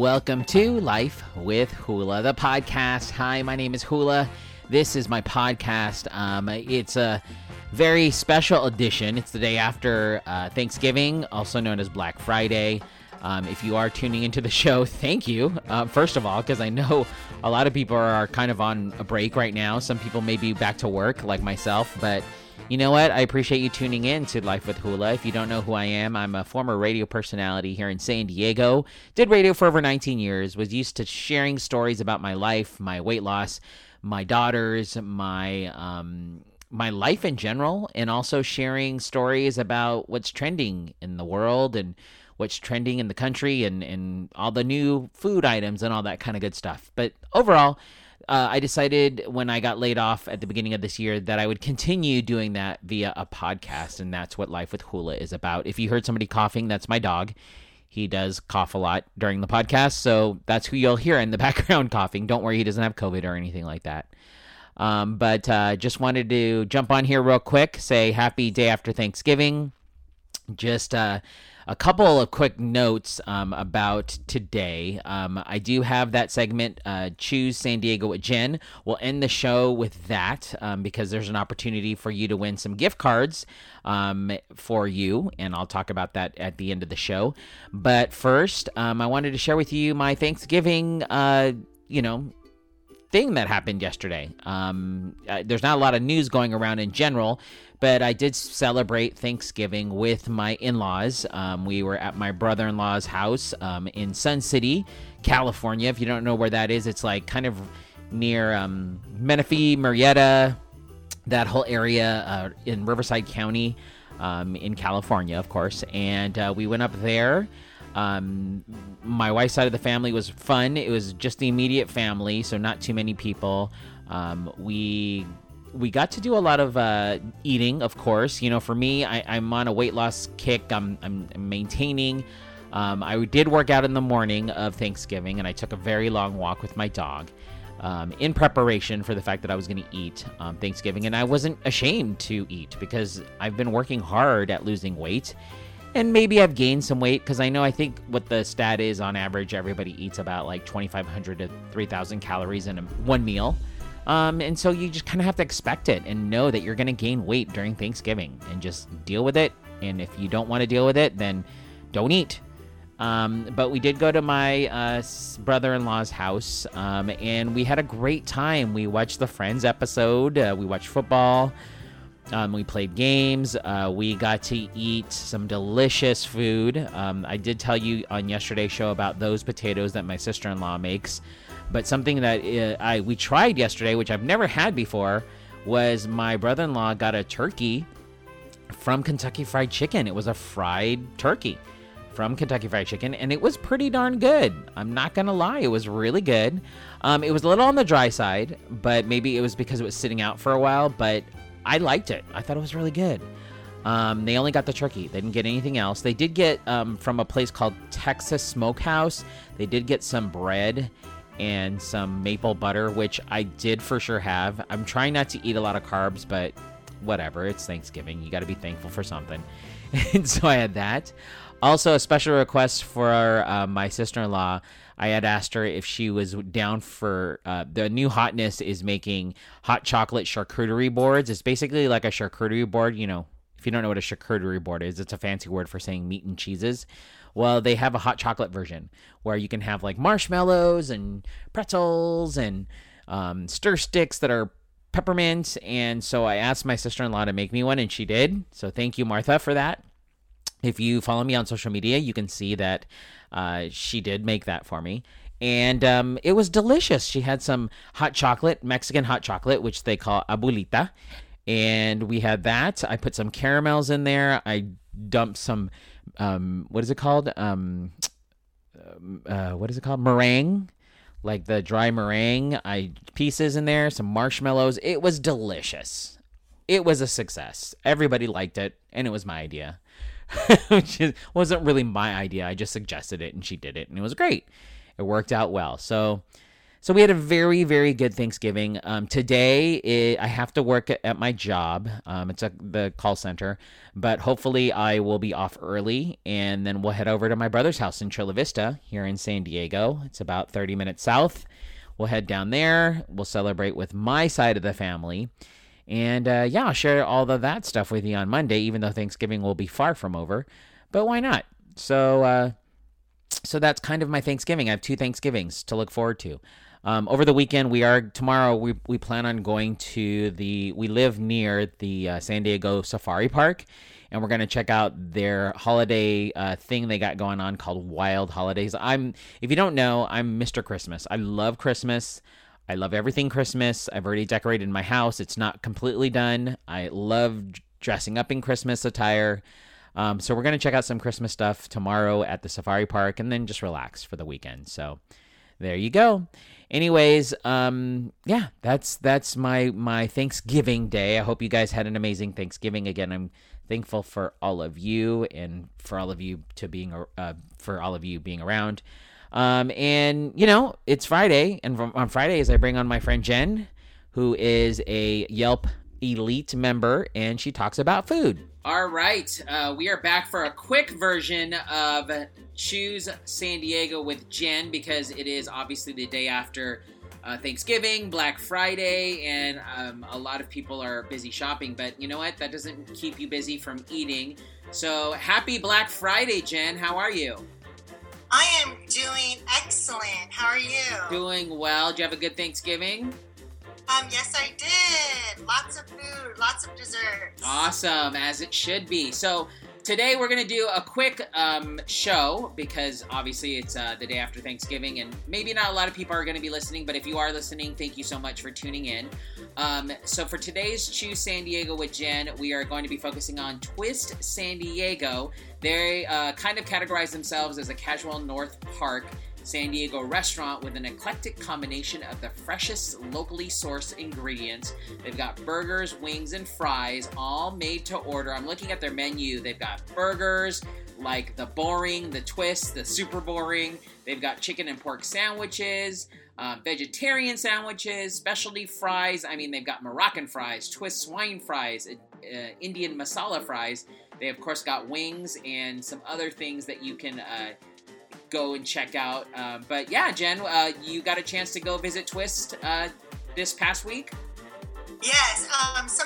welcome to Life with Hula, the podcast. Hi, my name is Hula. This is my podcast. Um, it's a very special edition. It's the day after uh, Thanksgiving, also known as Black Friday. Um, if you are tuning into the show, thank you, uh, first of all, because I know a lot of people are kind of on a break right now. Some people may be back to work, like myself, but you know what? I appreciate you tuning in to Life with Hula. If you don't know who I am, I'm a former radio personality here in San Diego. Did radio for over 19 years, was used to sharing stories about my life, my weight loss, my daughters, my um, my life in general, and also sharing stories about what's trending in the world and what's trending in the country and, and all the new food items and all that kind of good stuff. But overall, uh, I decided when I got laid off at the beginning of this year that I would continue doing that via a podcast, and that's what Life with Hula is about. If you heard somebody coughing, that's my dog. He does cough a lot during the podcast, so that's who you'll hear in the background coughing. Don't worry, he doesn't have COVID or anything like that. Um, but uh, just wanted to jump on here real quick, say happy day after Thanksgiving. Just uh, a couple of quick notes um, about today. Um, I do have that segment, uh, Chews San Diego with Jen. We'll end the show with that um, because there's an opportunity for you to win some gift cards um, for you, and I'll talk about that at the end of the show. But first, um, I wanted to share with you my Thanksgiving, uh, you know, thing that happened yesterday. Um, uh, there's not a lot of news going around in general, but I did celebrate Thanksgiving with my in laws. Um, we were at my brother in law's house um, in Sun City, California. If you don't know where that is, it's like kind of near um, Menifee, Murrieta, that whole area uh, in Riverside County um, in California, of course. And uh, we went up there. Um, my wife's side of the family was fun. It was just the immediate family, so not too many people. Um, we we got to do a lot of uh, eating, of course. You know, for me, I, am on a weight loss kick. I'm, I'm maintaining. Um, I did work out in the morning of Thanksgiving, and I took a very long walk with my dog um, in preparation for the fact that I was going to eat um, Thanksgiving. And I wasn't ashamed to eat because I've been working hard at losing weight. And maybe I've gained some weight because I know I think what the stat is on average, everybody eats about like 2,500 to 3,000 calories in a, one meal. Um, and so you just kind of have to expect it and know that you're going to gain weight during Thanksgiving and just deal with it. And if you don't want to deal with it, then don't eat. Um, but we did go to my uh, brother in law's house um, and we had a great time. We watched the Friends episode, uh, we watched football, um, we played games, uh, we got to eat some delicious food. Um, I did tell you on yesterday's show about those potatoes that my sister in law makes. But something that uh, I we tried yesterday, which I've never had before, was my brother-in-law got a turkey from Kentucky Fried Chicken. It was a fried turkey from Kentucky Fried Chicken, and it was pretty darn good. I'm not gonna lie, it was really good. Um, it was a little on the dry side, but maybe it was because it was sitting out for a while. But I liked it. I thought it was really good. Um, they only got the turkey. They didn't get anything else. They did get um, from a place called Texas Smokehouse. They did get some bread and some maple butter, which I did for sure have. I'm trying not to eat a lot of carbs, but whatever. It's Thanksgiving. You got to be thankful for something. and so I had that. Also, a special request for uh, my sister in law. I had asked her if she was down for uh, the new hotness is making hot chocolate charcuterie boards. It's basically like a charcuterie board. You know, if you don't know what a charcuterie board is, it's a fancy word for saying meat and cheeses. Well, they have a hot chocolate version where you can have like marshmallows and pretzels and um, stir sticks that are peppermint. And so I asked my sister in law to make me one, and she did. So thank you, Martha, for that. If you follow me on social media, you can see that uh, she did make that for me. And um, it was delicious. She had some hot chocolate, Mexican hot chocolate, which they call abuelita. And we had that. I put some caramels in there. I dumped some um, what is it called? Um, uh, what is it called? Meringue, like the dry meringue. I pieces in there, some marshmallows. It was delicious. It was a success. Everybody liked it, and it was my idea. Which wasn't really my idea. I just suggested it, and she did it, and it was great. It worked out well. So so we had a very, very good Thanksgiving. Um, today, it, I have to work at, my job. Um, it's a, the call center, but hopefully I will be off early, and then we'll head over to my brother's house in Chula Vista here in San Diego. It's about 30 minutes south. We'll head down there. We'll celebrate with my side of the family. And uh, yeah, I'll share all of that stuff with you on Monday, even though Thanksgiving will be far from over. But why not? So, uh, so that's kind of my Thanksgiving. I have two Thanksgivings to look forward to. Um, over the weekend, we are tomorrow. We we plan on going to the. We live near the uh, San Diego Safari Park, and we're gonna check out their holiday uh, thing they got going on called Wild Holidays. I'm if you don't know, I'm Mr. Christmas. I love Christmas. I love everything Christmas. I've already decorated my house. It's not completely done. I love dressing up in Christmas attire. Um, so we're gonna check out some Christmas stuff tomorrow at the Safari Park, and then just relax for the weekend. So there you go. Anyways um yeah that's that's my my thanksgiving day. I hope you guys had an amazing thanksgiving. Again i'm thankful for all of you and for all of you to being uh, for all of you being around. Um and you know it's friday and on fridays i bring on my friend jen who is a yelp elite member and she talks about food all right, uh, we are back for a quick version of Chews San Diego with Jen because it is obviously the day after uh, Thanksgiving, Black Friday, and um, a lot of people are busy shopping. But you know what? That doesn't keep you busy from eating. So happy Black Friday, Jen. How are you? I am doing excellent. How are you? Doing well. Do you have a good Thanksgiving? Um, yes, I did. Lots of food, lots of desserts. Awesome, as it should be. So today we're to do a quick um, show because obviously it's uh, the day after Thanksgiving, and maybe not a lot of people are to be listening. But if you are listening, thank you so much for tuning in. Um, so for today's Chews San Diego with Jen, we are going to be focusing on Twist San Diego. They uh, kind of categorize themselves as a casual North Park San Diego restaurant with an eclectic combination of the freshest locally sourced ingredients. They've got burgers, wings, and fries, all made to order. I'm looking at their menu. They've got burgers like the boring, the twist, the super boring. They've got chicken and pork sandwiches, uh, vegetarian sandwiches, specialty fries. I mean, they've got Moroccan fries, twist swine fries, uh, Indian masala fries. They, of course, got wings and some other things that you can. Uh, go and check out. Uh, but yeah, Jen, uh, you got a chance to go visit Twist uh, this past week. Yes, um, some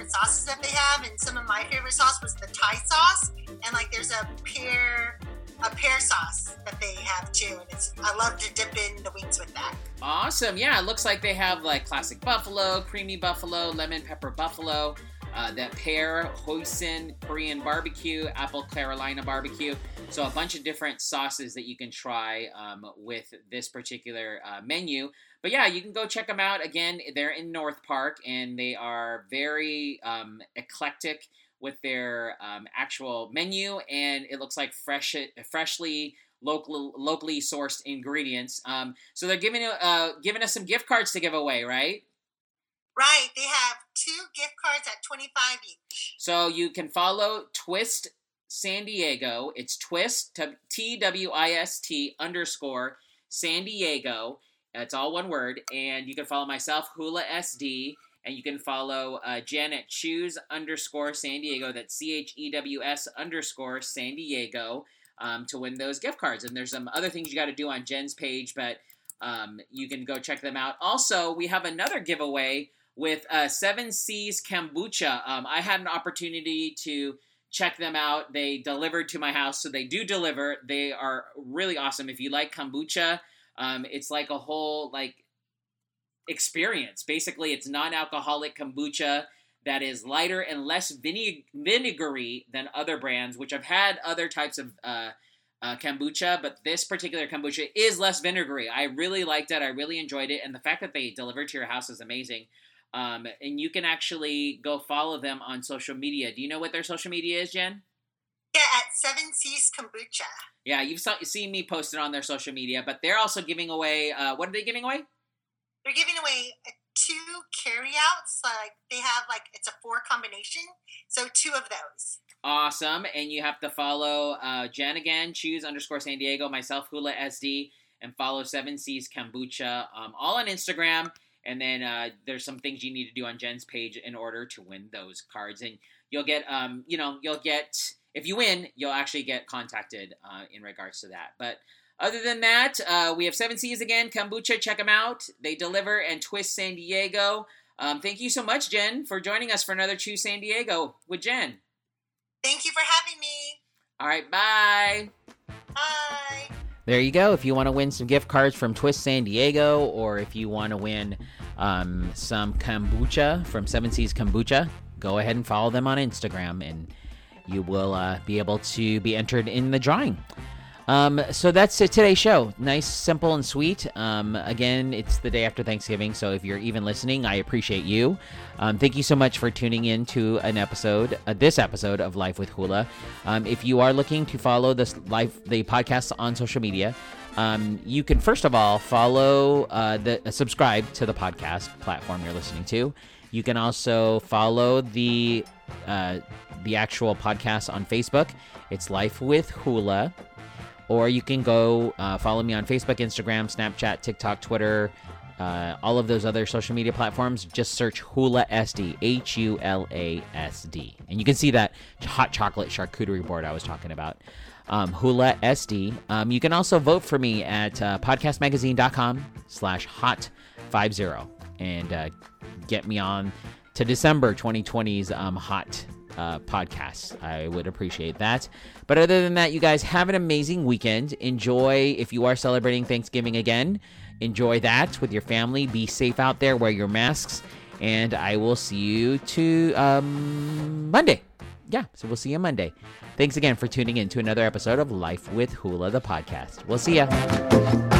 different sauces that they have, and some of my favorite sauce was the Thai sauce, and like there's a pear a pear sauce that they have too, and it's I love to dip in the wings with that. Awesome, yeah. It looks like they have like classic buffalo, creamy buffalo, lemon pepper buffalo uh, that pear hoisin Korean barbecue, apple Carolina barbecue. So a bunch of different sauces that you can try um, with this particular uh, menu. But yeah, you can go check them out. Again, they're in North Park and they are very um, eclectic with their um, actual menu, and it looks like fresh, freshly local, locally sourced ingredients. Um, so they're giving uh, giving us some gift cards to give away, right? Right. They have two gift cards at 25 each. So you can follow Twist San Diego. It's Twist, T W I S T underscore San Diego. It's all one word. And you can follow myself, Hula SD. And you can follow uh, Jen at Chews underscore San Diego. That's C H E W S underscore San Diego um, to win those gift cards. And there's some other things you got to do on Jen's page, but um, you can go check them out. Also, we have another giveaway with uh, Seven Seas Kombucha. Um, I had an opportunity to check them out. They delivered to my house, so they do deliver. They are really awesome. If you like kombucha, um, it's like a whole like experience. Basically, it's non-alcoholic kombucha that is lighter and less vinegar- vinegary than other brands, which I've had other types of uh, uh, kombucha, but this particular kombucha is less vinegary. I really liked it. I really enjoyed it, and the fact that they delivered to your house is amazing. Um, and you can actually go follow them on social media. Do you know what their social media is, Jen? Yeah, at Seven Seas Kombucha. Yeah, you've saw, seen me post it on their social media, but they're also giving away. Uh, what are they giving away? They're giving away two carryouts. Like they have like it's a four combination, so two of those. Awesome, and you have to follow uh, Jen again. Chews underscore San Diego. Myself Hula SD, and follow Seven Seas Kombucha. Um, all on Instagram. And then uh, there's some things you need to do on Jen's page in order to win those cards, and you'll get um, you know you'll get if you win, you'll actually get contacted uh, in regards to that. But other than that, uh, we have Seven Seas again, kombucha. Check them out. They deliver and twist San Diego. Um, thank you so much, Jen, for joining us for another Chews San Diego with Jen. Thank you for having me. All right, bye. Bye. There you go. If you want to win some gift cards from Twist San Diego, or if you want to win um, some kombucha from Seven Seas Kombucha, go ahead and follow them on Instagram, and you will uh, be able to be entered in the drawing. Um, so that's today's show. Nice, simple, and sweet. Um, again, it's the day after Thanksgiving, so if you're even listening, I appreciate you. Um, thank you so much for tuning in to an episode, uh, this episode of Life with Hula. Um, if you are looking to follow this life, the podcast on social media, um, you can first of all follow uh, the uh, subscribe to the podcast platform you're listening to. You can also follow the uh, the actual podcast on Facebook. It's Life with Hula or you can go uh, follow me on Facebook, Instagram, Snapchat, TikTok, Twitter, uh, all of those other social media platforms. Just search Hula SD, H U L A S D, and you can see that hot chocolate charcuterie board I was talking about. Um, Hula SD. Um, you can also vote for me at uh, podcastmagazine.com slash hot 50 and uh, get me on to December 2020's um, hot uh, podcasts. I would appreciate that. But other than that, you guys have an amazing weekend. Enjoy if you are celebrating Thanksgiving again. Enjoy that with your family. Be safe out there. Wear your masks. And I will see you to um, Monday. Yeah, so we'll see you Monday. Thanks again for tuning in to another episode of Life with Hula, the podcast. We'll see ya.